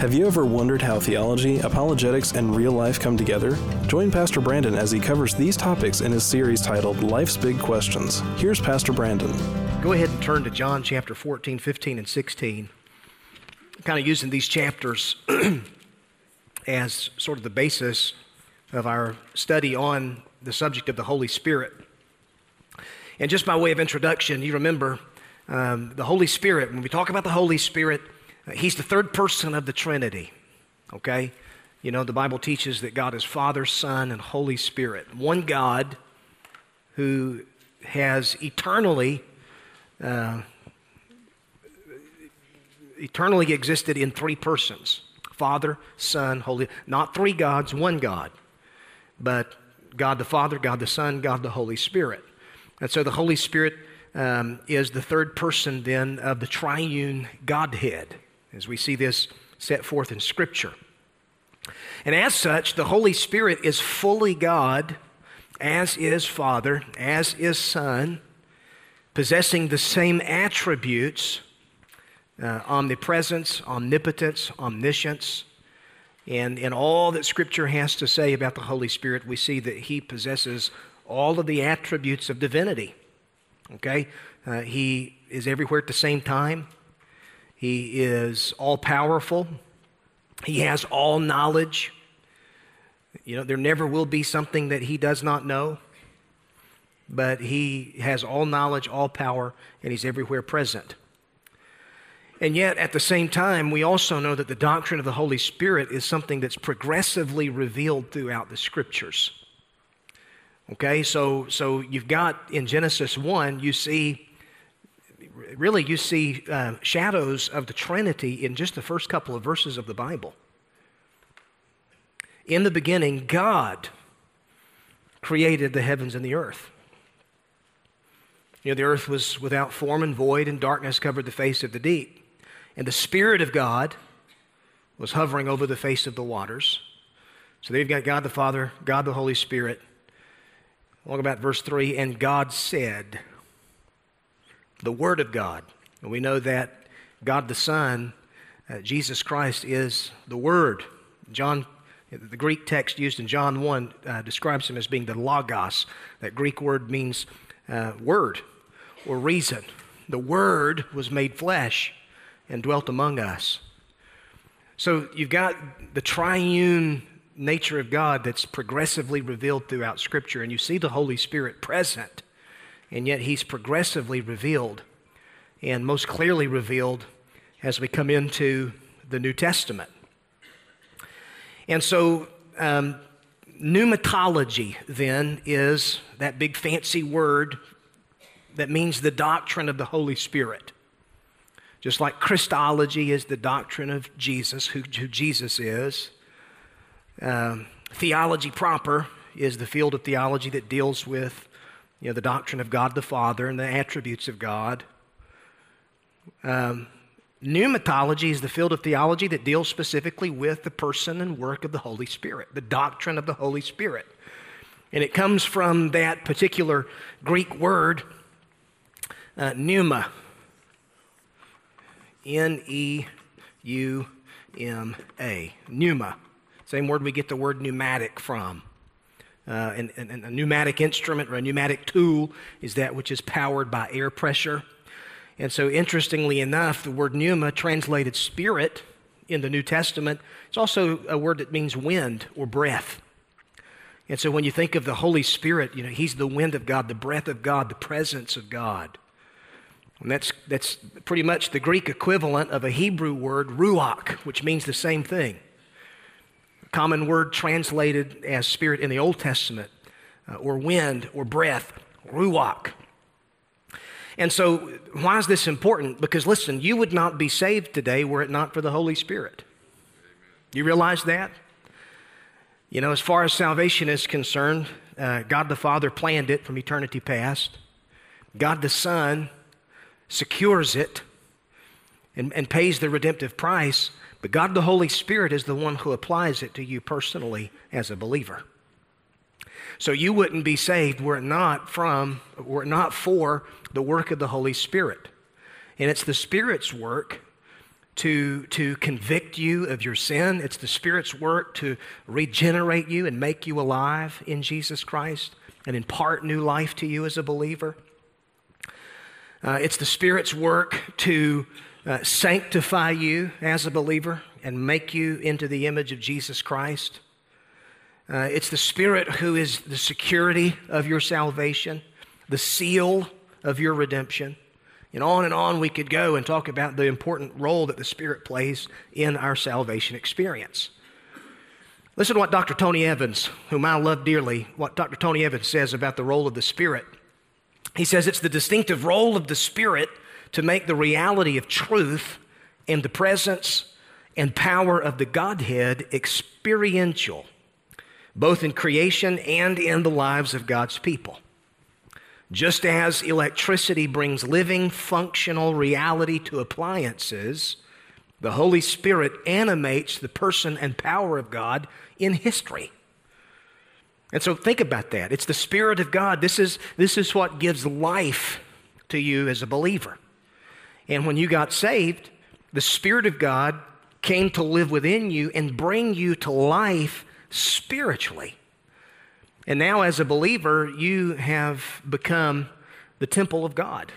Have you ever wondered how theology, apologetics, and real life come together? Join Pastor Brandon as he covers these topics in his series titled Life's Big Questions. Here's Pastor Brandon. Go ahead and turn to John chapter 14, 15, and 16. kind of using these chapters as sort of the basis of our study on the subject of the Holy Spirit. And just by way of introduction, you remember um, the Holy Spirit, when we talk about the Holy Spirit, He's the third person of the Trinity, okay? You know, the Bible teaches that God is Father, Son, and Holy Spirit. One God who has eternally, uh, eternally existed in three persons Father, Son, Holy. Not three gods, one God, but God the Father, God the Son, God the Holy Spirit. And so the Holy Spirit um, is the third person then of the triune Godhead as we see this set forth in Scripture. And as such, the Holy Spirit is fully God, as is Father, as is Son, possessing the same attributes uh, omnipresence, omnipotence, omniscience. And in all that Scripture has to say about the Holy Spirit, we see that He possesses all of the attributes of divinity. Okay? Uh, he is everywhere at the same time. He is all powerful. He has all knowledge. You know, there never will be something that he does not know, but he has all knowledge, all power, and he's everywhere present. And yet, at the same time, we also know that the doctrine of the Holy Spirit is something that's progressively revealed throughout the scriptures. Okay, so, so you've got in Genesis 1, you see really you see uh, shadows of the Trinity in just the first couple of verses of the Bible. In the beginning, God created the heavens and the earth. You know, the earth was without form and void, and darkness covered the face of the deep. And the Spirit of God was hovering over the face of the waters. So there you've got God the Father, God the Holy Spirit. Look about verse 3 and God said, the Word of God. And we know that God the Son, uh, Jesus Christ, is the Word. John, the Greek text used in John 1 uh, describes him as being the Logos. That Greek word means uh, word or reason. The Word was made flesh and dwelt among us. So you've got the triune nature of God that's progressively revealed throughout Scripture, and you see the Holy Spirit present and yet he's progressively revealed and most clearly revealed as we come into the New Testament. And so, um, pneumatology then is that big fancy word that means the doctrine of the Holy Spirit. Just like Christology is the doctrine of Jesus, who, who Jesus is. Um, theology proper is the field of theology that deals with you know, the doctrine of God the Father and the attributes of God. Um, pneumatology is the field of theology that deals specifically with the person and work of the Holy Spirit, the doctrine of the Holy Spirit. And it comes from that particular Greek word, uh, pneuma. N E U M A. Pneuma. Same word we get the word pneumatic from. Uh, and, and, a pneumatic instrument or a pneumatic tool is that which is powered by air pressure. And so, interestingly enough, the word pneuma, translated spirit in the New Testament, it's also a word that means wind or breath. And so, when you think of the Holy Spirit, you know, He's the wind of God, the breath of God, the presence of God. And that's, that's pretty much the Greek equivalent of a Hebrew word, ruach, which means the same thing common word translated as spirit in the Old Testament, uh, or wind, or breath, ruach. And so, why is this important? Because listen, you would not be saved today were it not for the Holy Spirit. You realize that? You know, as far as salvation is concerned, uh, God the Father planned it from eternity past. God the Son secures it and, and pays the redemptive price. But God the Holy Spirit is the one who applies it to you personally as a believer. So you wouldn't be saved were it not from, were it not for the work of the Holy Spirit. And it's the Spirit's work to, to convict you of your sin. It's the Spirit's work to regenerate you and make you alive in Jesus Christ and impart new life to you as a believer. Uh, it's the Spirit's work to uh, sanctify you as a believer and make you into the image of Jesus Christ. Uh, it's the Spirit who is the security of your salvation, the seal of your redemption. And on and on we could go and talk about the important role that the Spirit plays in our salvation experience. Listen to what Dr. Tony Evans, whom I love dearly, what Dr. Tony Evans says about the role of the Spirit. He says it's the distinctive role of the Spirit to make the reality of truth and the presence and power of the Godhead experiential, both in creation and in the lives of God's people. Just as electricity brings living, functional reality to appliances, the Holy Spirit animates the person and power of God in history. And so think about that. It's the Spirit of God. This is, this is what gives life to you as a believer. And when you got saved, the Spirit of God came to live within you and bring you to life spiritually. And now, as a believer, you have become the temple of God.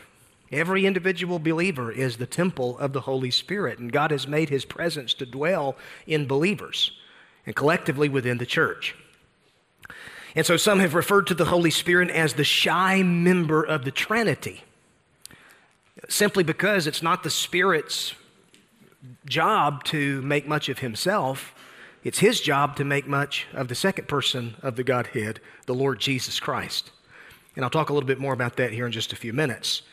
Every individual believer is the temple of the Holy Spirit, and God has made his presence to dwell in believers and collectively within the church. And so some have referred to the Holy Spirit as the shy member of the Trinity, simply because it's not the Spirit's job to make much of himself. It's his job to make much of the second person of the Godhead, the Lord Jesus Christ. And I'll talk a little bit more about that here in just a few minutes.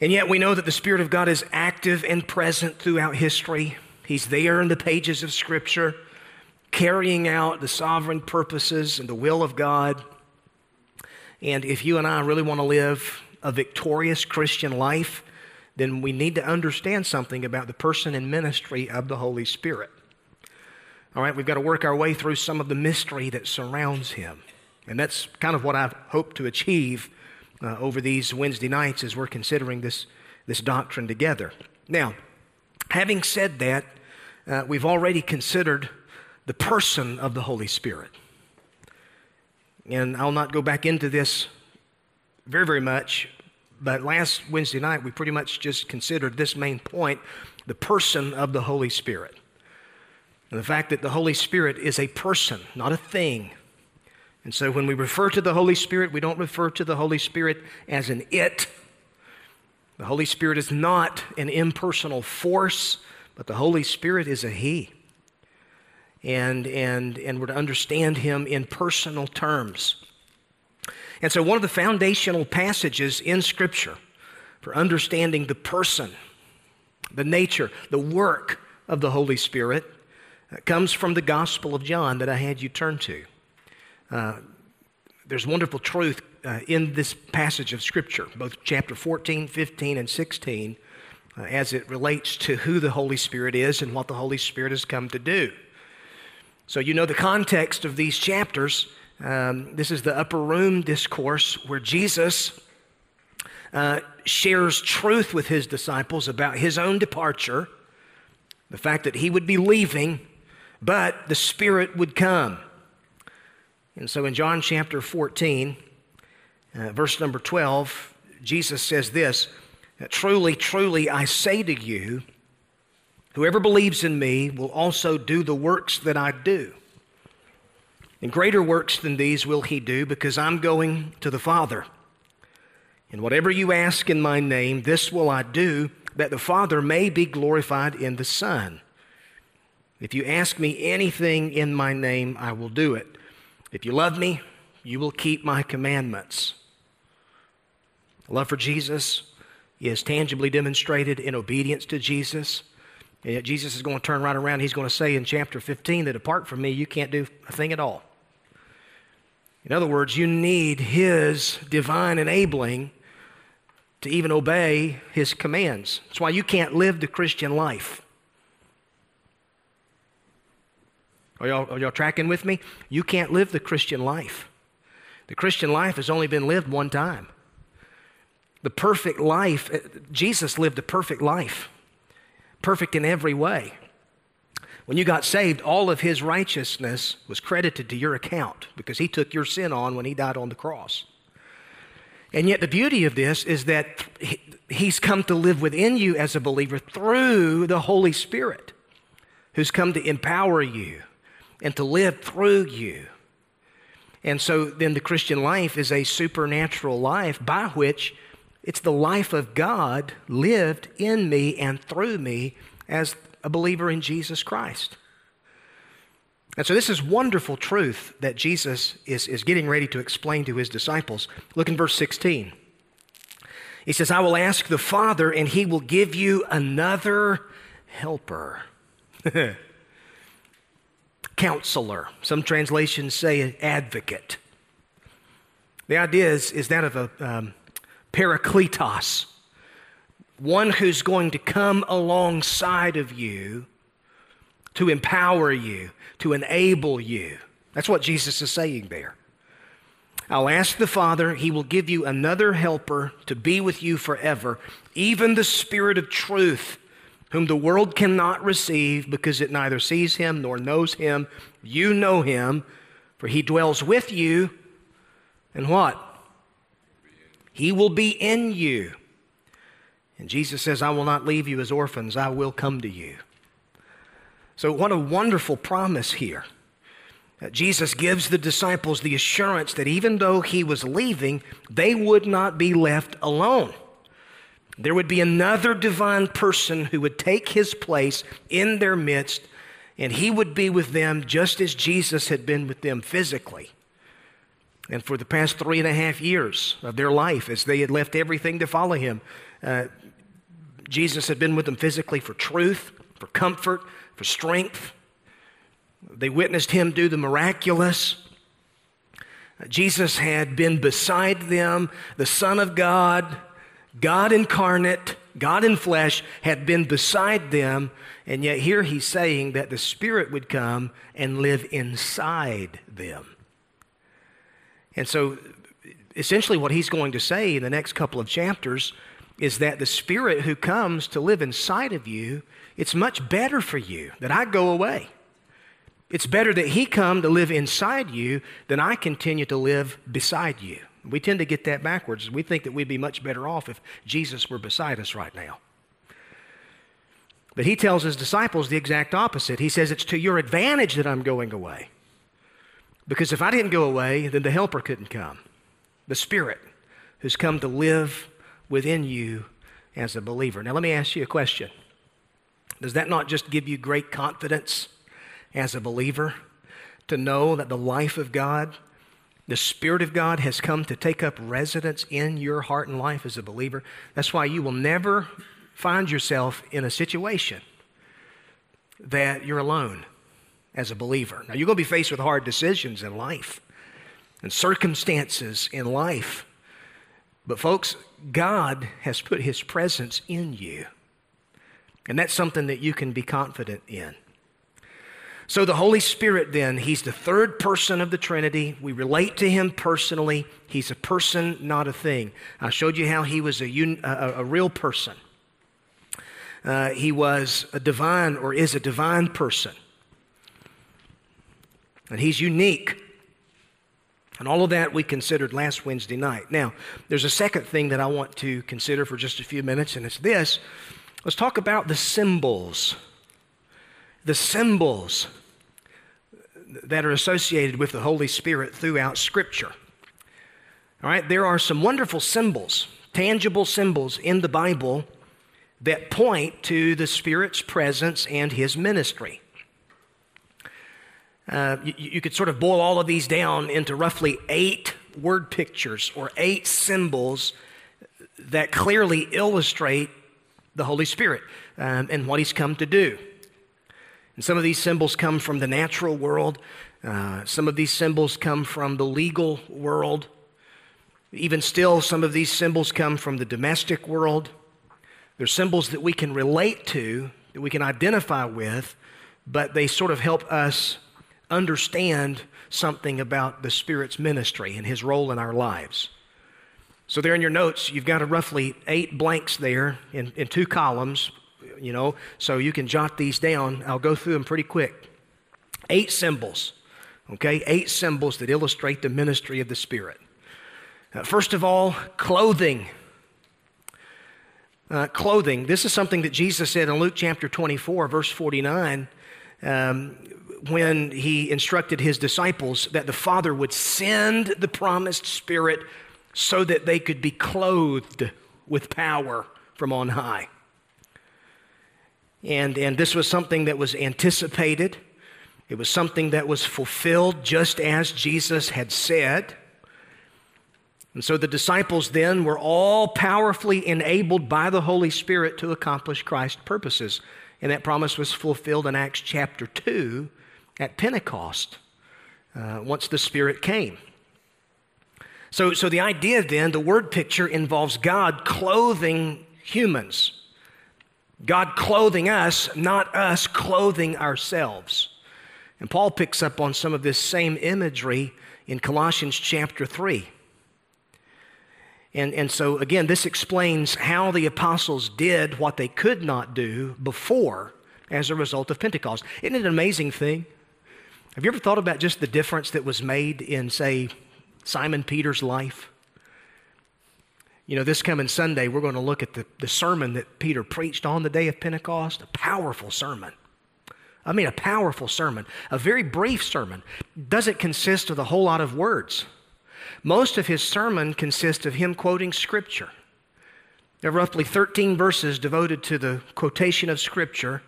And yet we know that the Spirit of God is active and present throughout history. He's there in the pages of Scripture, carrying out the sovereign purposes and the will of God. And if you and I really want to live a victorious Christian life, then we need to understand something about the person and ministry of the Holy Spirit. All right, we've got to work our way through some of the mystery that surrounds him. And that's kind of what I've hoped to achieve uh, over these Wednesday nights as we're considering this, this doctrine together. Now, having said that, uh, we've already considered the person of the Holy Spirit. And I'll not go back into this very, very much but last Wednesday night, we pretty much just considered this main point the person of the Holy Spirit. And the fact that the Holy Spirit is a person, not a thing. And so when we refer to the Holy Spirit, we don't refer to the Holy Spirit as an it. The Holy Spirit is not an impersonal force, but the Holy Spirit is a He. And, and, and we're to understand Him in personal terms. And so, one of the foundational passages in Scripture for understanding the person, the nature, the work of the Holy Spirit uh, comes from the Gospel of John that I had you turn to. Uh, there's wonderful truth uh, in this passage of Scripture, both chapter 14, 15, and 16, uh, as it relates to who the Holy Spirit is and what the Holy Spirit has come to do. So, you know the context of these chapters. Um, this is the upper room discourse where Jesus uh, shares truth with his disciples about his own departure, the fact that he would be leaving, but the Spirit would come. And so in John chapter 14, uh, verse number 12, Jesus says this Truly, truly, I say to you, whoever believes in me will also do the works that I do. And greater works than these will he do, because I'm going to the Father. And whatever you ask in my name, this will I do, that the Father may be glorified in the Son. If you ask me anything in my name, I will do it. If you love me, you will keep my commandments. Love for Jesus is tangibly demonstrated in obedience to Jesus. And yet Jesus is going to turn right around. He's going to say in chapter 15 that apart from me, you can't do a thing at all. In other words, you need His divine enabling to even obey His commands. That's why you can't live the Christian life. Are y'all, are y'all tracking with me? You can't live the Christian life. The Christian life has only been lived one time. The perfect life, uh, Jesus lived a perfect life. perfect in every way. When you got saved, all of his righteousness was credited to your account because he took your sin on when he died on the cross. And yet, the beauty of this is that he's come to live within you as a believer through the Holy Spirit, who's come to empower you and to live through you. And so then the Christian life is a supernatural life by which it's the life of God lived in me and through me as a believer in Jesus Christ. And so, this is wonderful truth that Jesus is, is getting ready to explain to his disciples. Look in verse 16. He says, I will ask the Father, and he will give you another helper. Counselor. Some translations say advocate. The idea is, is that of a um, parakletos, one who's going to come alongside of you to empower you, to enable you. That's what Jesus is saying there. I'll ask the Father, He will give you another helper to be with you forever, even the Spirit of truth, whom the world cannot receive because it neither sees Him nor knows Him. You know Him, for He dwells with you. And what? He will be in you. And Jesus says, I will not leave you as orphans, I will come to you. So, what a wonderful promise here. Jesus gives the disciples the assurance that even though he was leaving, they would not be left alone. There would be another divine person who would take his place in their midst, and he would be with them just as Jesus had been with them physically. And for the past three and a half years of their life, as they had left everything to follow him, uh, Jesus had been with them physically for truth, for comfort, for strength. They witnessed him do the miraculous. Jesus had been beside them. The Son of God, God incarnate, God in flesh, had been beside them. And yet, here he's saying that the Spirit would come and live inside them. And so, essentially, what he's going to say in the next couple of chapters is that the Spirit who comes to live inside of you, it's much better for you that I go away. It's better that He come to live inside you than I continue to live beside you. We tend to get that backwards. We think that we'd be much better off if Jesus were beside us right now. But He tells His disciples the exact opposite. He says, It's to your advantage that I'm going away. Because if I didn't go away, then the Helper couldn't come. The Spirit who's come to live within you as a believer. Now, let me ask you a question Does that not just give you great confidence as a believer to know that the life of God, the Spirit of God, has come to take up residence in your heart and life as a believer? That's why you will never find yourself in a situation that you're alone as a believer. Now, you're going to be faced with hard decisions in life and circumstances in life. But, folks, God has put His presence in you. And that's something that you can be confident in. So, the Holy Spirit, then, He's the third person of the Trinity. We relate to Him personally. He's a person, not a thing. I showed you how He was a, a, a real person. Uh, he was a divine or is a divine person. And He's unique. And all of that we considered last Wednesday night. Now, there's a second thing that I want to consider for just a few minutes, and it's this. Let's talk about the symbols. The symbols that are associated with the Holy Spirit throughout Scripture. All right, there are some wonderful symbols, tangible symbols in the Bible that point to the Spirit's presence and His ministry. Uh, you, you could sort of boil all of these down into roughly eight word pictures or eight symbols that clearly illustrate the Holy Spirit um, and what He's come to do. And some of these symbols come from the natural world, uh, some of these symbols come from the legal world. Even still, some of these symbols come from the domestic world. They're symbols that we can relate to, that we can identify with, but they sort of help us understand something about the Spirit's ministry and His role in our lives. So, there in your notes, you've got a roughly eight blanks there in, in two columns you know, so you can jot these down. I'll go through them pretty quick. Eight symbols, okay? Eight symbols that illustrate the ministry of the Spirit. Uh, first of all, clothing. Uh, clothing. This is something that Jesus said in Luke chapter 24, verse 49, um, when he instructed his disciples that the Father would send the promised Spirit so that they could be clothed with power from on high. And, and this was something that was anticipated. It was something that was fulfilled just as Jesus had said. And so the disciples then were all powerfully enabled by the Holy Spirit to accomplish Christ's purposes. And that promise was fulfilled in Acts chapter 2 at Pentecost, uh, once the Spirit came. So, so the idea then, the word picture involves God clothing humans. God clothing us, not us clothing ourselves. And Paul picks up on some of this same imagery in Colossians chapter 3. And, and so, again, this explains how the apostles did what they could not do before as a result of Pentecost. Isn't it an amazing thing? Have you ever thought about just the difference that was made in, say, Simon Peter's life? You know, this coming Sunday, we're going to look at the, the sermon that Peter preached on the day of Pentecost. A powerful sermon. I mean, a powerful sermon. A very brief sermon. Doesn't consist of a whole lot of words. Most of his sermon consists of him quoting Scripture. There are roughly 13 verses devoted to the quotation of Scripture,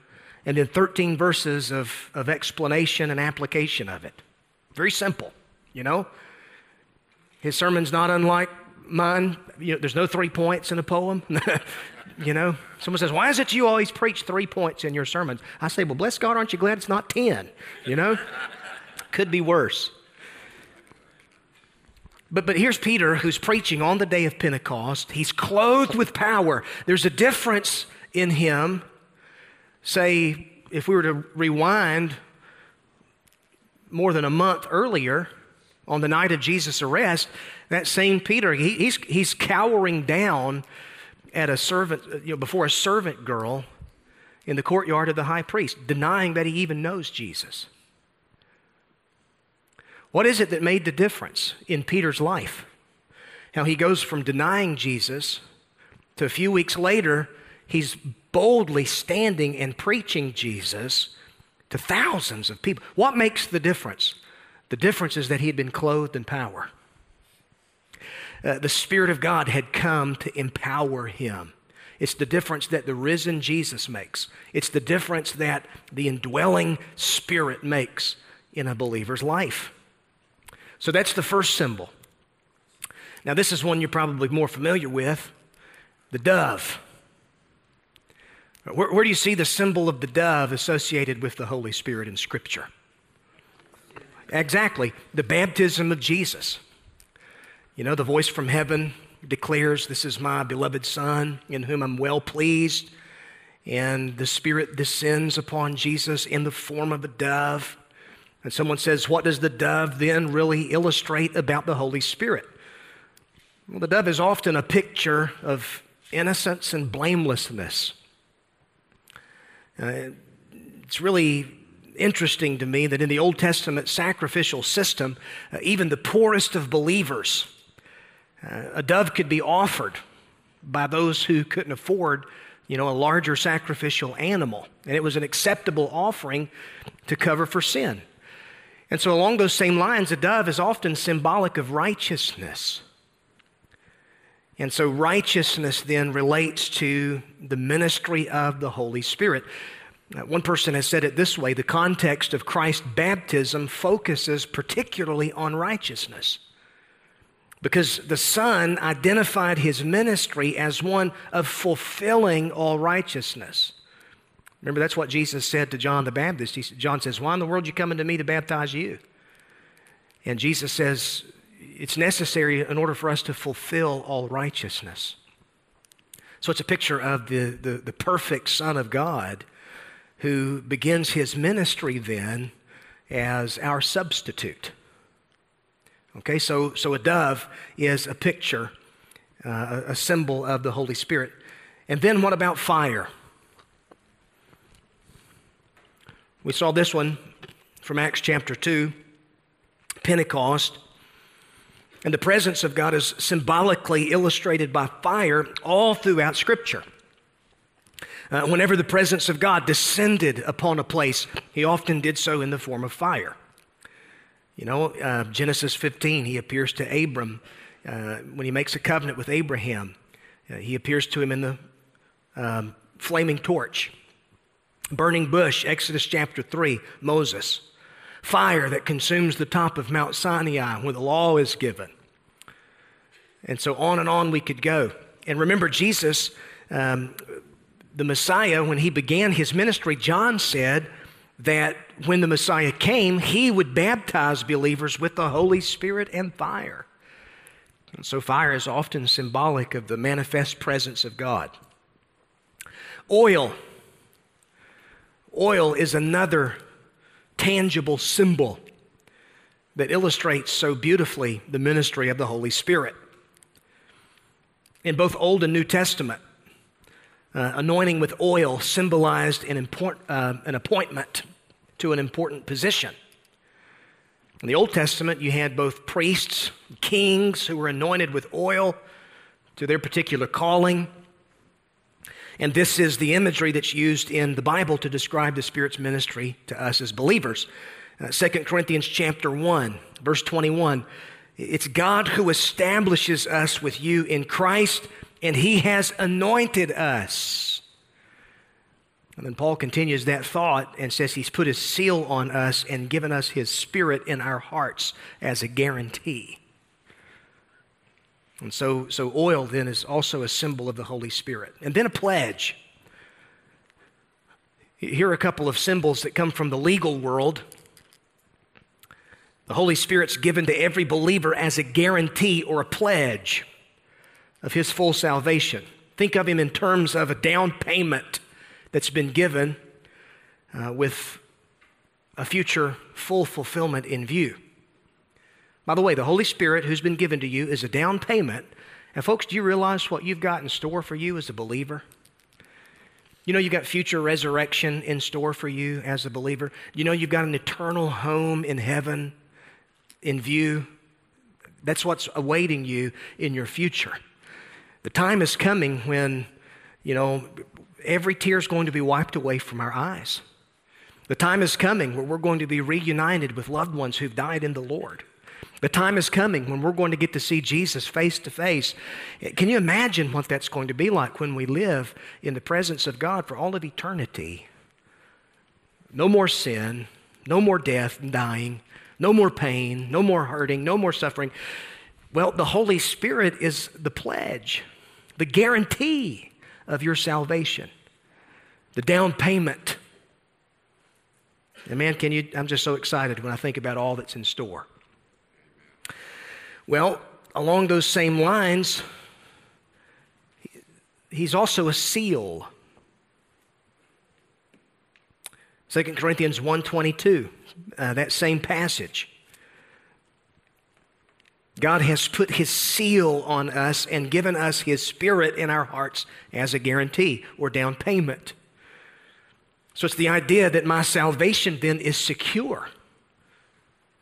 and then 13 verses of, of explanation and application of it. Very simple, you know? His sermon's not unlike mine. You know, there's no three points in a poem. you know, someone says, Why is it you always preach three points in your sermons? I say, Well, bless God, aren't you glad it's not 10? You know? Could be worse. But, but here's Peter who's preaching on the day of Pentecost. He's clothed with power. There's a difference in him. Say, if we were to rewind more than a month earlier, on the night of Jesus' arrest, that same Peter, he, he's, he's cowering down at a servant, you know, before a servant girl in the courtyard of the high priest, denying that he even knows Jesus. What is it that made the difference in Peter's life? How he goes from denying Jesus to a few weeks later, he's boldly standing and preaching Jesus to thousands of people. What makes the difference? The difference is that he had been clothed in power. Uh, the Spirit of God had come to empower him. It's the difference that the risen Jesus makes. It's the difference that the indwelling Spirit makes in a believer's life. So that's the first symbol. Now, this is one you're probably more familiar with the dove. Where, where, do you see the symbol of the dove associated with the Holy Spirit in Scripture? Exactly, the baptism of Jesus. You know, the voice from heaven declares, This is my beloved Son, in whom I'm well pleased. And the Spirit descends upon Jesus in the form of a dove. And someone says, What does the dove then really illustrate about the Holy Spirit? Well, the dove is often a picture of innocence and blamelessness. Uh, it's really interesting to me that in the Old Testament sacrificial system, uh, even the poorest of believers, uh, a dove could be offered by those who couldn't afford you know, a larger sacrificial animal. And it was an acceptable offering to cover for sin. And so, along those same lines, a dove is often symbolic of righteousness. And so, righteousness then relates to the ministry of the Holy Spirit. One person has said it this way the context of Christ's baptism focuses particularly on righteousness. Because the Son identified his ministry as one of fulfilling all righteousness. Remember, that's what Jesus said to John the Baptist. He, John says, Why in the world are you coming to me to baptize you? And Jesus says, It's necessary in order for us to fulfill all righteousness. So it's a picture of the, the, the perfect Son of God who begins his ministry then as our substitute. Okay, so, so a dove is a picture, uh, a symbol of the Holy Spirit. And then what about fire? We saw this one from Acts chapter 2, Pentecost. And the presence of God is symbolically illustrated by fire all throughout Scripture. Uh, whenever the presence of God descended upon a place, he often did so in the form of fire. You know, uh, Genesis 15, he appears to Abram uh, when he makes a covenant with Abraham. Uh, he appears to him in the um, flaming torch. Burning bush, Exodus chapter 3, Moses. Fire that consumes the top of Mount Sinai where the law is given. And so on and on we could go. And remember, Jesus, um, the Messiah, when he began his ministry, John said, that when the Messiah came, he would baptize believers with the Holy Spirit and fire. And so, fire is often symbolic of the manifest presence of God. Oil. Oil is another tangible symbol that illustrates so beautifully the ministry of the Holy Spirit. In both Old and New Testament, uh, anointing with oil symbolized an, import, uh, an appointment to an important position. In the Old Testament, you had both priests, kings who were anointed with oil to their particular calling. And this is the imagery that's used in the Bible to describe the Spirit's ministry to us as believers. Uh, 2 Corinthians chapter 1, verse 21. It's God who establishes us with you in Christ and he has anointed us. And then Paul continues that thought and says he's put his seal on us and given us his spirit in our hearts as a guarantee. And so, so oil then is also a symbol of the Holy Spirit. And then a pledge. Here are a couple of symbols that come from the legal world. The Holy Spirit's given to every believer as a guarantee or a pledge of his full salvation. Think of him in terms of a down payment that's been given uh, with a future full fulfillment in view. By the way, the Holy Spirit who's been given to you is a down payment. And, folks, do you realize what you've got in store for you as a believer? You know, you've got future resurrection in store for you as a believer. You know, you've got an eternal home in heaven in view. That's what's awaiting you in your future. The time is coming when, you know, every tear is going to be wiped away from our eyes. The time is coming where we're going to be reunited with loved ones who've died in the Lord. The time is coming when we're going to get to see Jesus face to face. Can you imagine what that's going to be like when we live in the presence of God for all of eternity? No more sin, no more death and dying, no more pain, no more hurting, no more suffering. Well, the Holy Spirit is the pledge the guarantee of your salvation, the down payment. And man, can you? I'm just so excited when I think about all that's in store. Well, along those same lines, he's also a seal. 2 Corinthians 1.22, uh, that same passage. God has put his seal on us and given us his spirit in our hearts as a guarantee or down payment. So it's the idea that my salvation then is secure.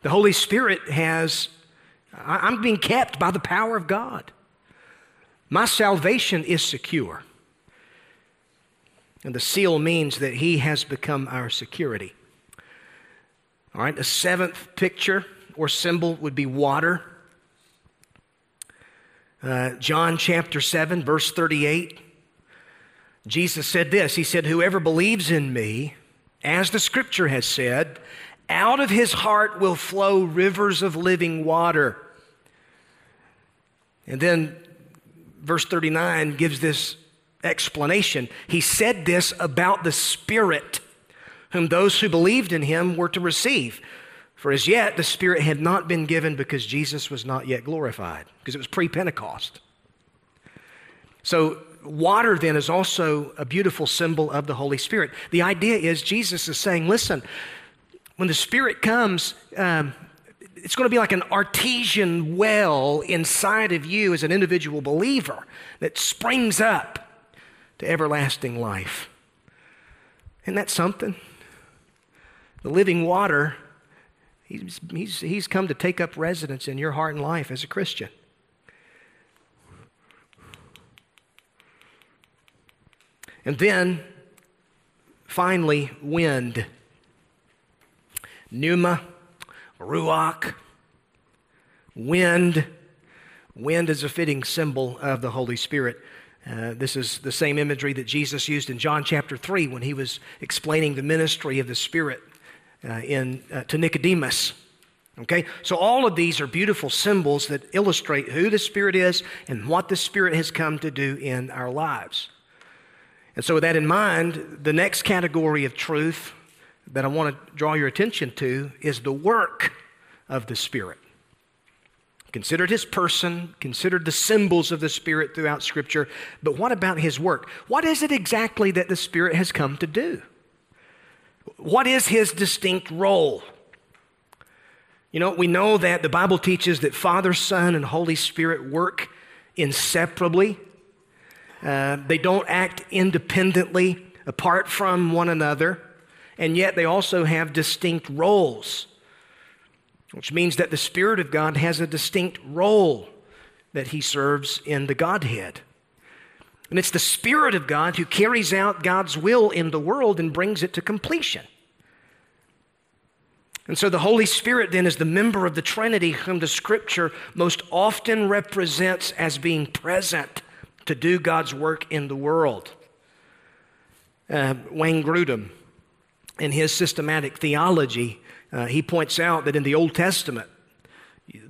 The Holy Spirit has, I'm being kept by the power of God. My salvation is secure. And the seal means that he has become our security. All right, the seventh picture or symbol would be water. Uh, John chapter 7, verse 38. Jesus said this He said, Whoever believes in me, as the scripture has said, out of his heart will flow rivers of living water. And then verse 39 gives this explanation. He said this about the Spirit, whom those who believed in him were to receive. For as yet, the Spirit had not been given because Jesus was not yet glorified, because it was pre Pentecost. So, water then is also a beautiful symbol of the Holy Spirit. The idea is Jesus is saying, listen, when the Spirit comes, um, it's going to be like an artesian well inside of you as an individual believer that springs up to everlasting life. Isn't that something? The living water, he's, he's, he's come to take up residence in your heart and life as a Christian. And then, finally, wind. Pneuma, ruach, wind. Wind is a fitting symbol of the Holy Spirit. Uh, this is the same imagery that Jesus used in John chapter 3 when he was explaining the ministry of the Spirit uh, in, uh, to Nicodemus. Okay, so all of these are beautiful symbols that illustrate who the Spirit is and what the Spirit has come to do in our lives. And so, with that in mind, the next category of truth that I want to draw your attention to is the work of the Spirit. Considered his person, considered the symbols of the Spirit throughout Scripture, but what about his work? What is it exactly that the Spirit has come to do? What is his distinct role? You know, we know that the Bible teaches that Father, Son, and Holy Spirit work inseparably. Uh, they don't act independently apart from one another, and yet they also have distinct roles which means that the Spirit of God has a distinct role that he serves in the Godhead. And it's the Spirit of God who carries out God's will in the world and brings it to completion. And so the Holy Spirit then is the member of the Trinity whom the Scripture most often represents as being present to do God's work in the world. Uh, Wayne Grudem, in his systematic theology, uh, he points out that in the Old Testament,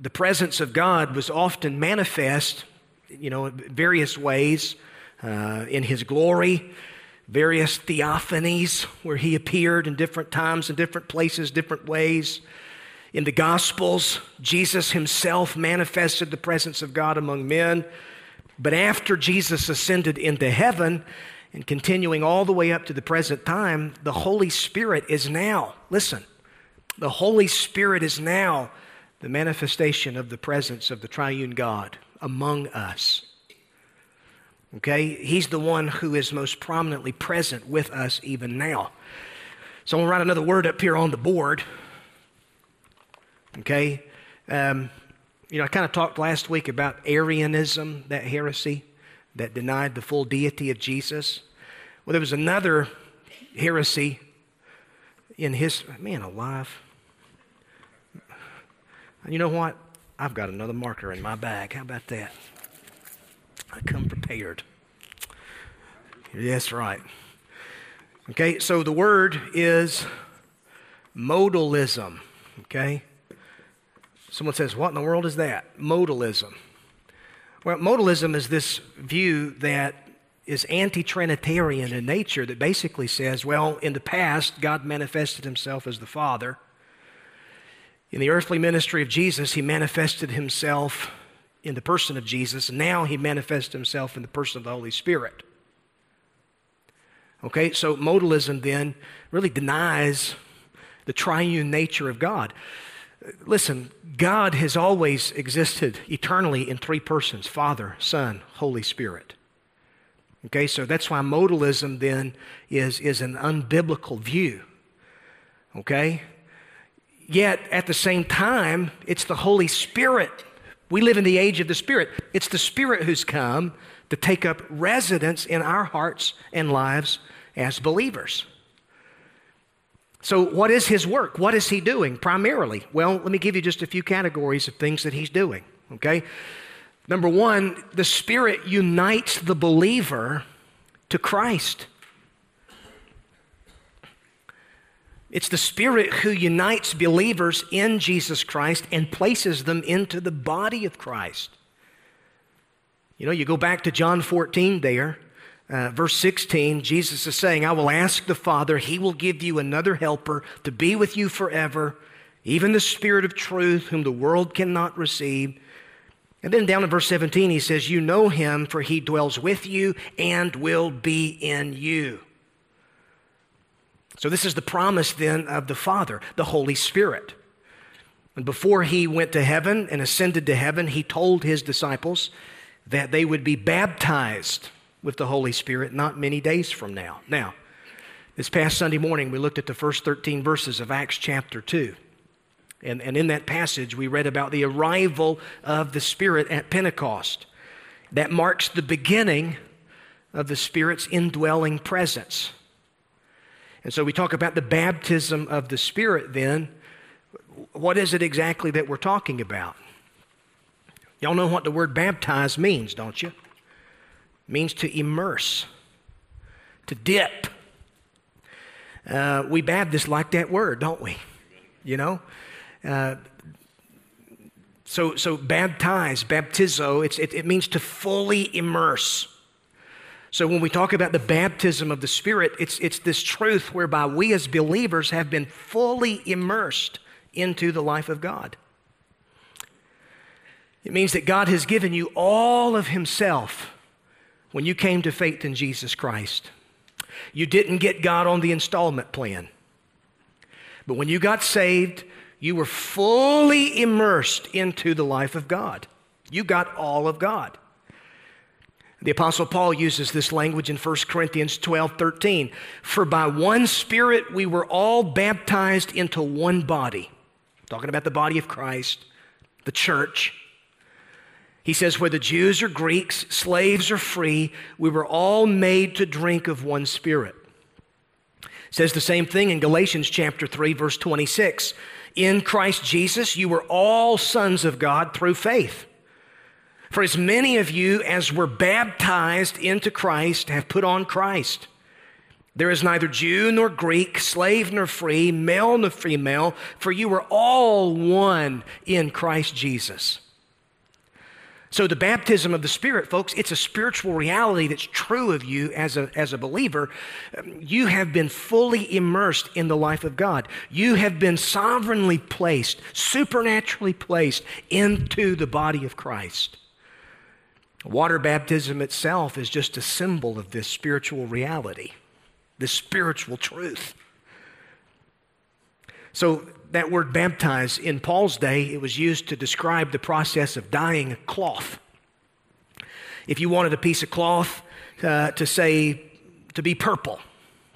the presence of God was often manifest, you know, in various ways uh, in his glory, various theophanies where he appeared in different times, in different places, different ways. In the Gospels, Jesus himself manifested the presence of God among men. But after Jesus ascended into heaven, and continuing all the way up to the present time, the Holy Spirit is now, listen, the Holy Spirit is now the manifestation of the presence of the triune God among us. Okay? He's the one who is most prominently present with us even now. So I'm going to write another word up here on the board. Okay? Um, you know, I kind of talked last week about Arianism, that heresy that denied the full deity of Jesus. Well, there was another heresy in his, man alive. You know what? I've got another marker in my bag. How about that? I come prepared. Yes, right. Okay, so the word is modalism. Okay? Someone says, What in the world is that? Modalism. Well, modalism is this view that is anti Trinitarian in nature that basically says, well, in the past, God manifested himself as the Father. In the earthly ministry of Jesus, he manifested himself in the person of Jesus. Now he manifests himself in the person of the Holy Spirit. Okay, so modalism then really denies the triune nature of God. Listen, God has always existed eternally in three persons Father, Son, Holy Spirit. Okay, so that's why modalism then is, is an unbiblical view. Okay? Yet at the same time, it's the Holy Spirit. We live in the age of the Spirit. It's the Spirit who's come to take up residence in our hearts and lives as believers. So, what is his work? What is he doing primarily? Well, let me give you just a few categories of things that he's doing, okay? Number one, the Spirit unites the believer to Christ. It's the Spirit who unites believers in Jesus Christ and places them into the body of Christ. You know, you go back to John 14 there, uh, verse 16, Jesus is saying, I will ask the Father, He will give you another helper to be with you forever, even the Spirit of truth, whom the world cannot receive. And then down in verse 17, he says, You know him, for he dwells with you and will be in you. So, this is the promise then of the Father, the Holy Spirit. And before he went to heaven and ascended to heaven, he told his disciples that they would be baptized with the Holy Spirit not many days from now. Now, This past Sunday morning, we looked at the first 13 verses of Acts chapter 2. And, and in that passage, we read about the arrival of the Spirit at Pentecost. That marks the beginning of the Spirit's indwelling presence. And so we talk about the baptism of the Spirit then. What is it exactly that we're talking about? Y'all know what the word baptize means, don't you? Means to immerse, to dip, uh, we Baptists like that word, don't we? You know? Uh, so, so baptize, baptizo, it, it means to fully immerse. So when we talk about the baptism of the Spirit, it's, it's this truth whereby we as believers have been fully immersed into the life of God. It means that God has given you all of Himself when you came to faith in Jesus Christ. You didn't get God on the installment plan. But when you got saved, you were fully immersed into the life of God. You got all of God. The Apostle Paul uses this language in 1 Corinthians 12 13. For by one Spirit we were all baptized into one body. Talking about the body of Christ, the church. He says, whether Jews or Greeks, slaves or free, we were all made to drink of one spirit. Says the same thing in Galatians chapter 3, verse 26. In Christ Jesus, you were all sons of God through faith. For as many of you as were baptized into Christ have put on Christ. There is neither Jew nor Greek, slave nor free, male nor female, for you are all one in Christ Jesus. So, the baptism of the Spirit, folks, it's a spiritual reality that's true of you as a, as a believer. You have been fully immersed in the life of God. You have been sovereignly placed, supernaturally placed into the body of Christ. Water baptism itself is just a symbol of this spiritual reality, this spiritual truth. So, that word baptize, in Paul's day, it was used to describe the process of dyeing a cloth. If you wanted a piece of cloth uh, to say, to be purple,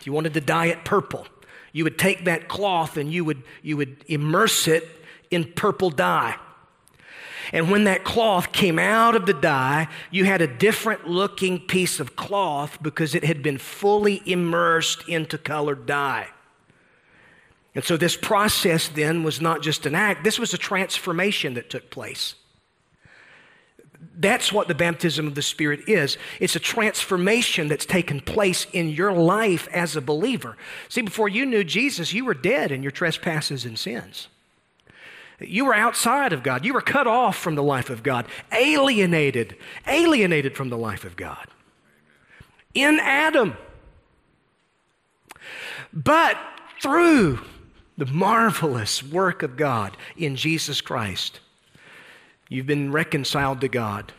if you wanted to dye it purple, you would take that cloth and you would, you would immerse it in purple dye. And when that cloth came out of the dye, you had a different looking piece of cloth because it had been fully immersed into colored dye. And so this process then was not just an act, this was a transformation that took place. That's what the baptism of the Spirit is. It's a transformation that's taken place in your life as a believer. See, before you knew Jesus, you were dead in your trespasses and sins. You were outside of God. You were cut off from the life of God, alienated, alienated from the life of God. In Adam. But through the marvelous work of God in Jesus Christ. You've been reconciled to God,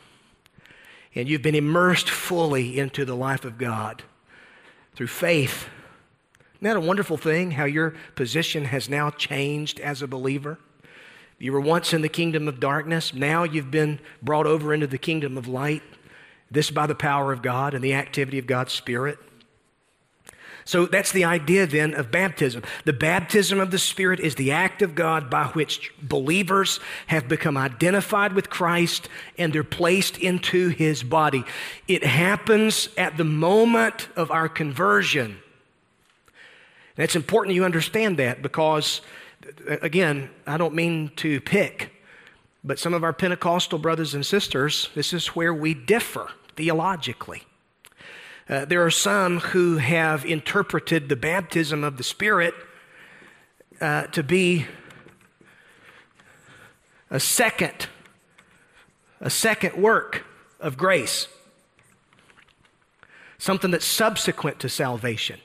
and you've been immersed fully into the life of God through faith. Isn't that a wonderful thing how your position has now changed as a believer? You were once in the kingdom of darkness, now you've been brought over into the kingdom of light. This by the power of God and the activity of God's Spirit. So that's the idea then of baptism. The baptism of the Spirit is the act of God by which believers have become identified with Christ and they're placed into his body. It happens at the moment of our conversion. And it's important you understand that because, again, I don't mean to pick, but some of our Pentecostal brothers and sisters, this is where we differ theologically. Uh, there are some who have interpreted the baptism of the Spirit uh, to be a second, a second work of grace, something that's subsequent to salvation.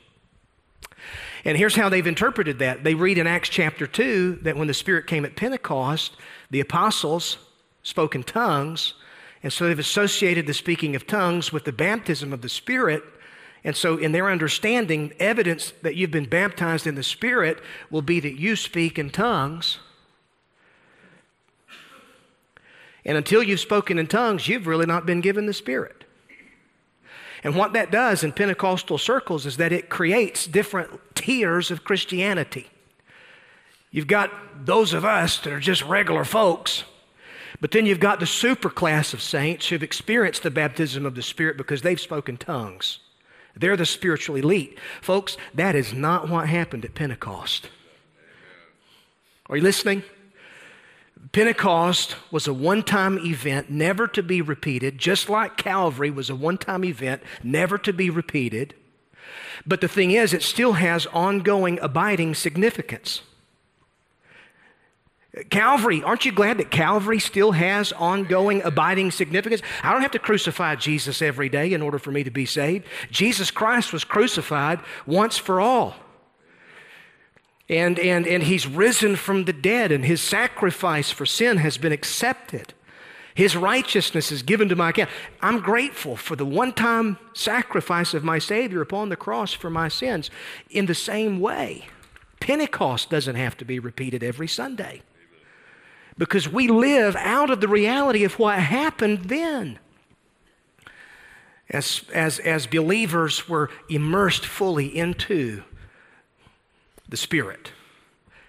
And here's how they've interpreted that. They read in Acts chapter 2 that when the Spirit came at Pentecost, the apostles spoke in tongues and so they've associated the speaking of tongues with the baptism of the Spirit. And so, in their understanding, evidence that you've been baptized in the Spirit will be that you speak in tongues. And until you've spoken in tongues, you've really not been given the Spirit. And what that does in Pentecostal circles is that it creates different tiers of Christianity. You've got those of us that are just regular folks, but then you've got the super class of saints who've experienced the baptism of the Spirit because they've spoken tongues. They're the spiritual elite. Folks, that is not what happened at Pentecost. Are you listening? Pentecost was a one time event, never to be repeated, just like Calvary was a one time event, never to be repeated. But the thing is, it still has ongoing, abiding significance. Calvary, aren't you glad that Calvary still has ongoing, abiding significance? I don't have to crucify Jesus every day in order for me to be saved. Jesus Christ was crucified once for all. And, and, and he's risen from the dead, and his sacrifice for sin has been accepted. His righteousness is given to my account. I'm grateful for the one time sacrifice of my Savior upon the cross for my sins. In the same way, Pentecost doesn't have to be repeated every Sunday because we live out of the reality of what happened then. As, as, as believers were immersed fully into the Spirit.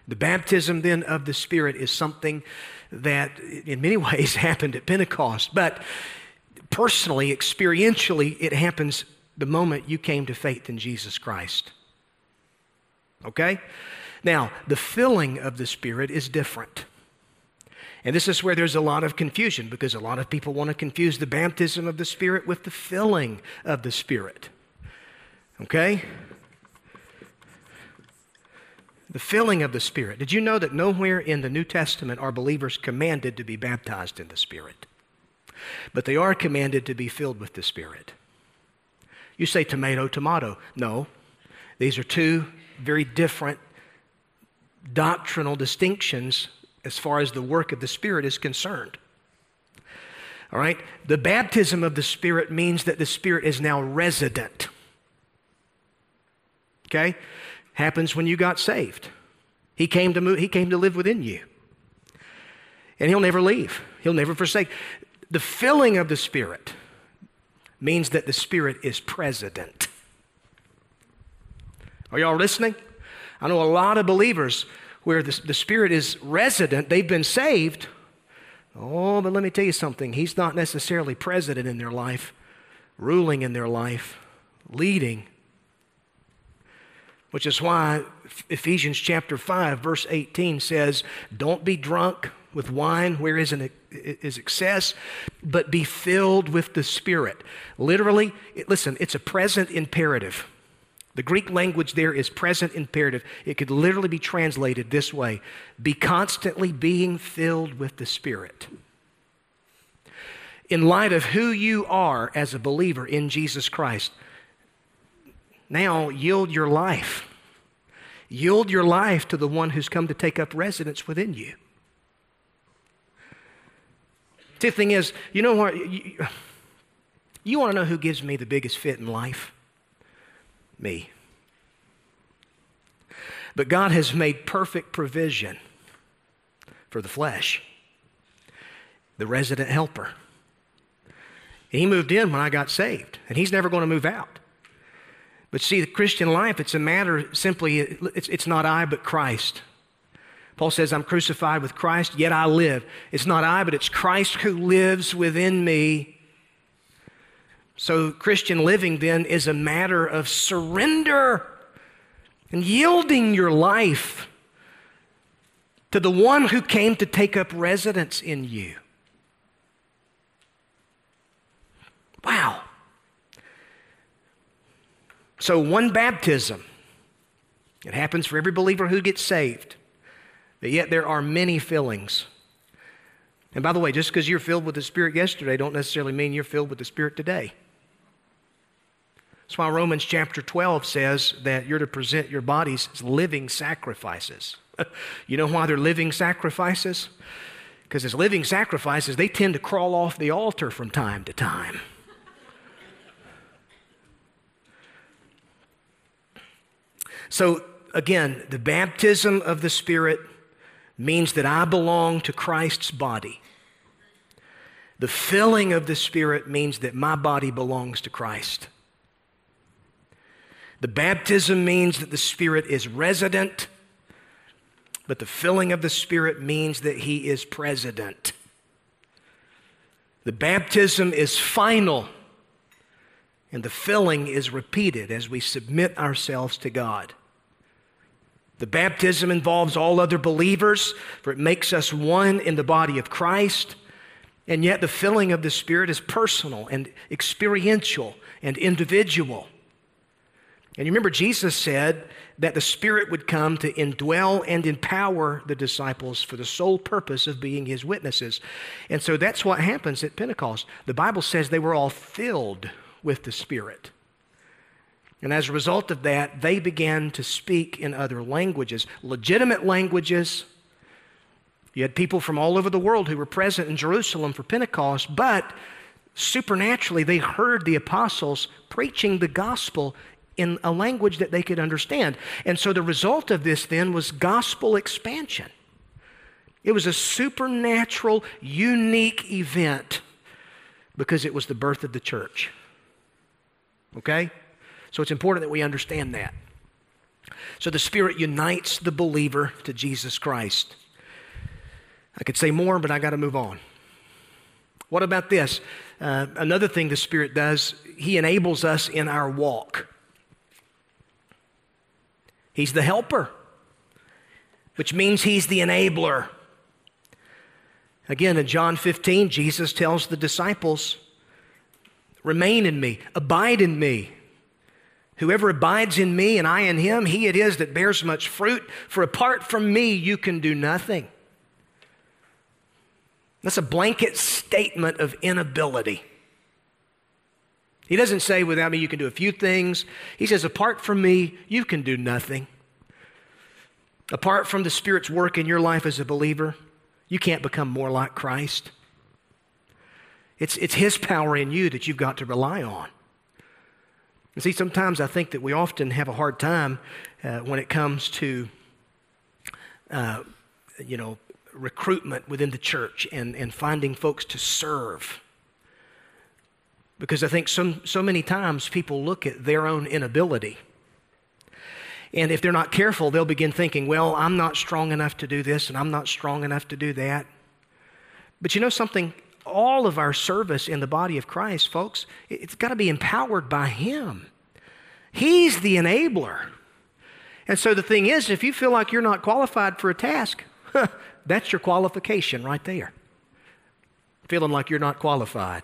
The baptism then of the Spirit is something that in many ways happened at Pentecost, but personally, experientially, it happens the moment you came to faith in Jesus Christ. Okay? Now, the filling of the Spirit is different. And this is where there's a lot of confusion because a lot of people want to confuse the baptism of the Spirit with the filling of the Spirit. Okay? The filling of the Spirit. Did you know that nowhere in the New Testament are believers commanded to be baptized in the Spirit? But they are commanded to be filled with the Spirit. You say tomato, tomato. No. These are two very different doctrinal distinctions as far as the work of the Spirit is concerned. All right? The baptism of the Spirit means that the Spirit is now resident. Okay? Happens when you got saved. He came to, move, he came to live within you. And He'll never leave, He'll never forsake. The filling of the Spirit means that the Spirit is president. Are y'all listening? I know a lot of believers where the, the Spirit is resident, they've been saved. Oh, but let me tell you something. He's not necessarily president in their life, ruling in their life, leading. Which is why Ephesians chapter 5, verse 18 says, Don't be drunk with wine where is, an, is excess, but be filled with the Spirit. Literally, it, listen, it's a present imperative. The Greek language there is present imperative. It could literally be translated this way be constantly being filled with the Spirit. In light of who you are as a believer in Jesus Christ, now yield your life. Yield your life to the one who's come to take up residence within you. The thing is, you know what? You, you want to know who gives me the biggest fit in life? Me. But God has made perfect provision for the flesh, the resident helper. He moved in when I got saved, and he's never going to move out. But see, the Christian life, it's a matter simply, it's, it's not I, but Christ. Paul says, I'm crucified with Christ, yet I live. It's not I, but it's Christ who lives within me. So, Christian living then is a matter of surrender and yielding your life to the one who came to take up residence in you. Wow. So, one baptism. It happens for every believer who gets saved. But yet, there are many fillings. And by the way, just because you're filled with the Spirit yesterday, don't necessarily mean you're filled with the Spirit today. That's why Romans chapter 12 says that you're to present your bodies as living sacrifices. you know why they're living sacrifices? Because as living sacrifices, they tend to crawl off the altar from time to time. So, again, the baptism of the Spirit means that I belong to Christ's body. The filling of the Spirit means that my body belongs to Christ. The baptism means that the Spirit is resident, but the filling of the Spirit means that He is president. The baptism is final, and the filling is repeated as we submit ourselves to God. The baptism involves all other believers, for it makes us one in the body of Christ. And yet, the filling of the Spirit is personal and experiential and individual. And you remember, Jesus said that the Spirit would come to indwell and empower the disciples for the sole purpose of being His witnesses. And so that's what happens at Pentecost. The Bible says they were all filled with the Spirit. And as a result of that, they began to speak in other languages, legitimate languages. You had people from all over the world who were present in Jerusalem for Pentecost, but supernaturally they heard the apostles preaching the gospel in a language that they could understand. And so the result of this then was gospel expansion. It was a supernatural, unique event because it was the birth of the church. Okay? So it's important that we understand that. So the Spirit unites the believer to Jesus Christ. I could say more, but I got to move on. What about this? Uh, another thing the Spirit does, He enables us in our walk. He's the helper, which means He's the enabler. Again, in John 15, Jesus tells the disciples, Remain in me, abide in me. Whoever abides in me and I in him, he it is that bears much fruit, for apart from me you can do nothing. That's a blanket statement of inability. He doesn't say, without me you can do a few things. He says, apart from me, you can do nothing. Apart from the Spirit's work in your life as a believer, you can't become more like Christ. It's, it's His power in you that you've got to rely on. And see, sometimes I think that we often have a hard time uh, when it comes to, uh, you know, recruitment within the church and, and finding folks to serve. Because I think some, so many times people look at their own inability. And if they're not careful, they'll begin thinking, well, I'm not strong enough to do this and I'm not strong enough to do that. But you know something? all of our service in the body of Christ, folks, it's got to be empowered by Him. He's the enabler. And so the thing is, if you feel like you're not qualified for a task, that's your qualification right there. Feeling like you're not qualified.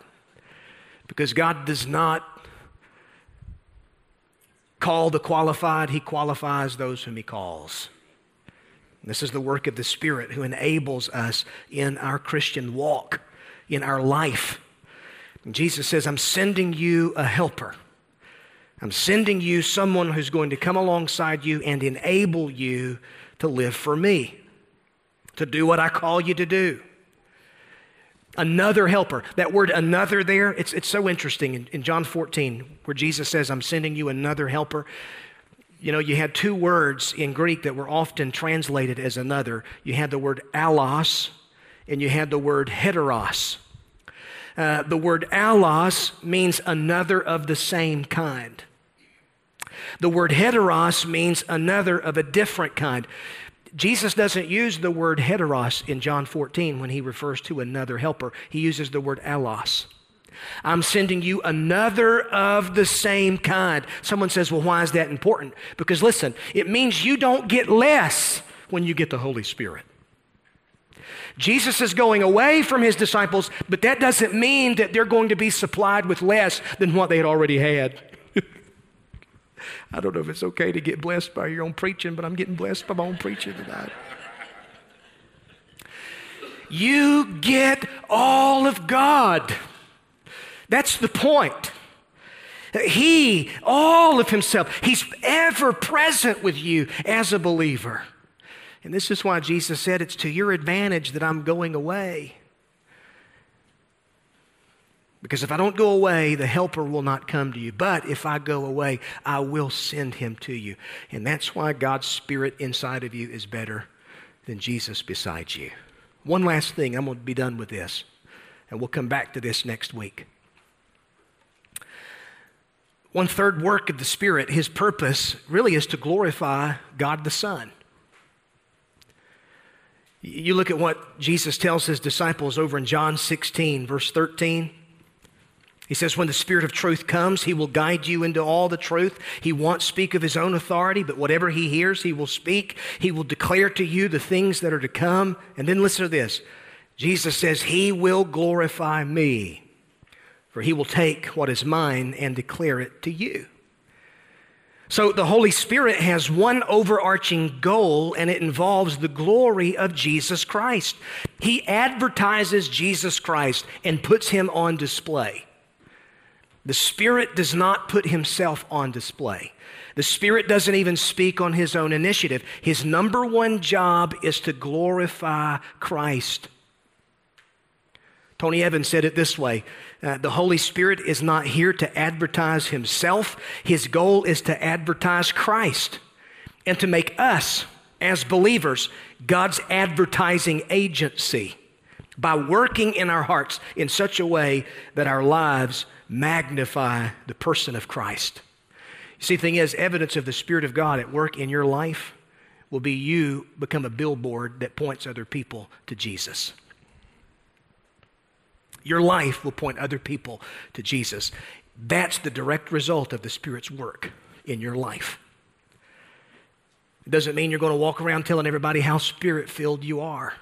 Because God does not call the qualified, He qualifies those whom He calls. This is the work of the Spirit who enables us in our Christian walk in our life. And Jesus says, I'm sending you a helper. I'm sending you someone who's going to come alongside you and enable you to live for me, to do what I call you to do. Another helper. That word another there, it's, it's so interesting. In, in John 14, where Jesus says, I'm sending you another helper. You know, you had two words in Greek that were often translated as another. You had the word allos, and you had the word heteros. Uh, the word allos means another of the same kind. The word heteros means another of a different kind. Jesus doesn't use the word heteros in John 14 when he refers to another helper. He uses the word allos. I'm sending you another of the same kind. Someone says, Well, why is that important? Because listen, it means you don't get less when you get the Holy Spirit. Jesus is going away from his disciples, but that doesn't mean that they're going to be supplied with less than what they had already had. I don't know if it's okay to get blessed by your own preaching, but I'm getting blessed by my own preaching tonight. You get all of God. That's the point. He, all of Himself, He's ever present with you as a believer. And this is why Jesus said, It's to your advantage that I'm going away. Because if I don't go away, the helper will not come to you. But if I go away, I will send him to you. And that's why God's Spirit inside of you is better than Jesus beside you. One last thing, I'm going to be done with this. And we'll come back to this next week. One third work of the Spirit, his purpose really is to glorify God the Son. You look at what Jesus tells his disciples over in John 16, verse 13. He says, When the Spirit of truth comes, he will guide you into all the truth. He won't speak of his own authority, but whatever he hears, he will speak. He will declare to you the things that are to come. And then listen to this Jesus says, He will glorify me, for he will take what is mine and declare it to you. So the Holy Spirit has one overarching goal, and it involves the glory of Jesus Christ. He advertises Jesus Christ and puts him on display. The Spirit does not put himself on display. The Spirit doesn't even speak on his own initiative. His number one job is to glorify Christ. Tony Evans said it this way uh, The Holy Spirit is not here to advertise himself, his goal is to advertise Christ and to make us, as believers, God's advertising agency by working in our hearts in such a way that our lives magnify the person of Christ. You see, the thing is, evidence of the Spirit of God at work in your life will be you become a billboard that points other people to Jesus. Your life will point other people to Jesus. That's the direct result of the Spirit's work in your life. It doesn't mean you're going to walk around telling everybody how spirit filled you are.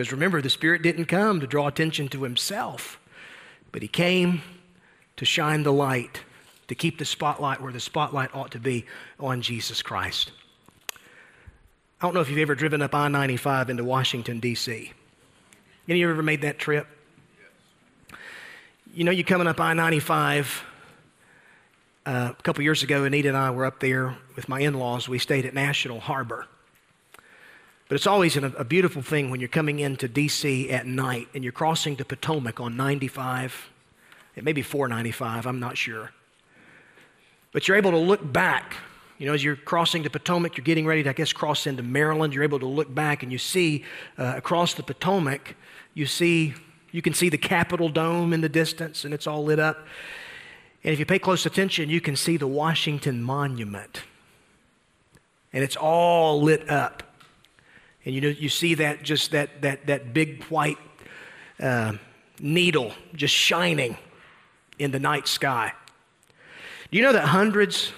Because remember, the Spirit didn't come to draw attention to Himself, but He came to shine the light, to keep the spotlight where the spotlight ought to be on Jesus Christ. I don't know if you've ever driven up I 95 into Washington, D.C. Any of you ever made that trip? You know, you're coming up I 95. Uh, a couple years ago, Anita and I were up there with my in laws. We stayed at National Harbor. But it's always a, a beautiful thing when you're coming into D.C. at night and you're crossing the Potomac on 95. It may be 495, I'm not sure. But you're able to look back you know, as you're crossing the Potomac, you're getting ready to, I guess, cross into Maryland. You're able to look back and you see uh, across the Potomac, you see, you can see the Capitol Dome in the distance, and it's all lit up. And if you pay close attention, you can see the Washington Monument, and it's all lit up. And you know, you see that just that that that big white uh, needle just shining in the night sky. Do you know that hundreds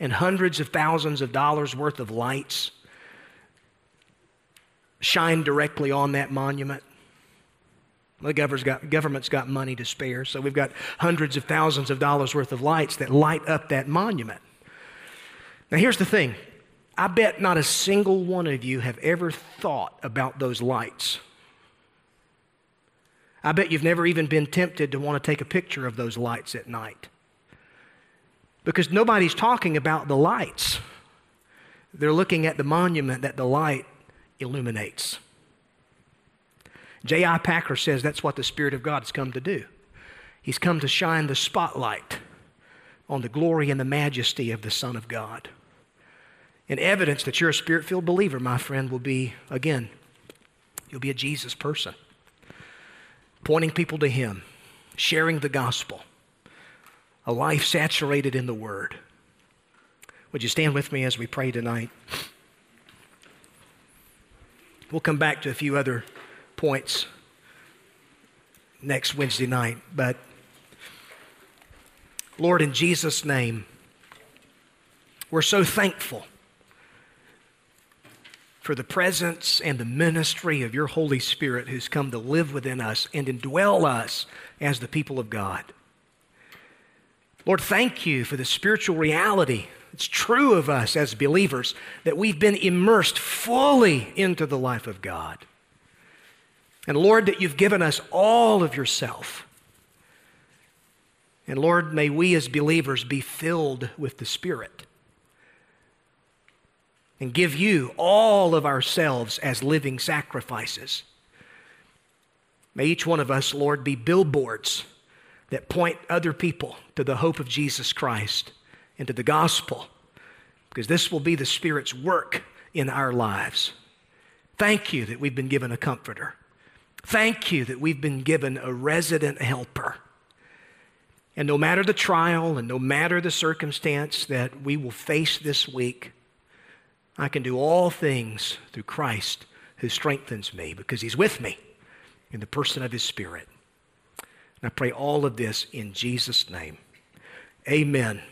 and hundreds of thousands of dollars worth of lights shine directly on that monument. The government's got, government's got money to spare, so we've got hundreds of thousands of dollars worth of lights that light up that monument. Now, here's the thing I bet not a single one of you have ever thought about those lights. I bet you've never even been tempted to want to take a picture of those lights at night because nobody's talking about the lights. They're looking at the monument that the light illuminates. J.I. Packer says that's what the Spirit of God has come to do. He's come to shine the spotlight on the glory and the majesty of the Son of God. And evidence that you're a spirit filled believer, my friend, will be, again, you'll be a Jesus person, pointing people to Him, sharing the gospel a life saturated in the Word. Would you stand with me as we pray tonight? We'll come back to a few other points next Wednesday night, but Lord, in Jesus' name, we're so thankful for the presence and the ministry of your Holy Spirit who's come to live within us and indwell us as the people of God. Lord, thank you for the spiritual reality. It's true of us as believers that we've been immersed fully into the life of God. And Lord, that you've given us all of yourself. And Lord, may we as believers be filled with the Spirit and give you all of ourselves as living sacrifices. May each one of us, Lord, be billboards that point other people to the hope of Jesus Christ and to the gospel, because this will be the Spirit's work in our lives. Thank you that we've been given a comforter. Thank you that we've been given a resident helper. And no matter the trial and no matter the circumstance that we will face this week, I can do all things through Christ who strengthens me because he's with me in the person of his Spirit. And I pray all of this in Jesus' name. Amen.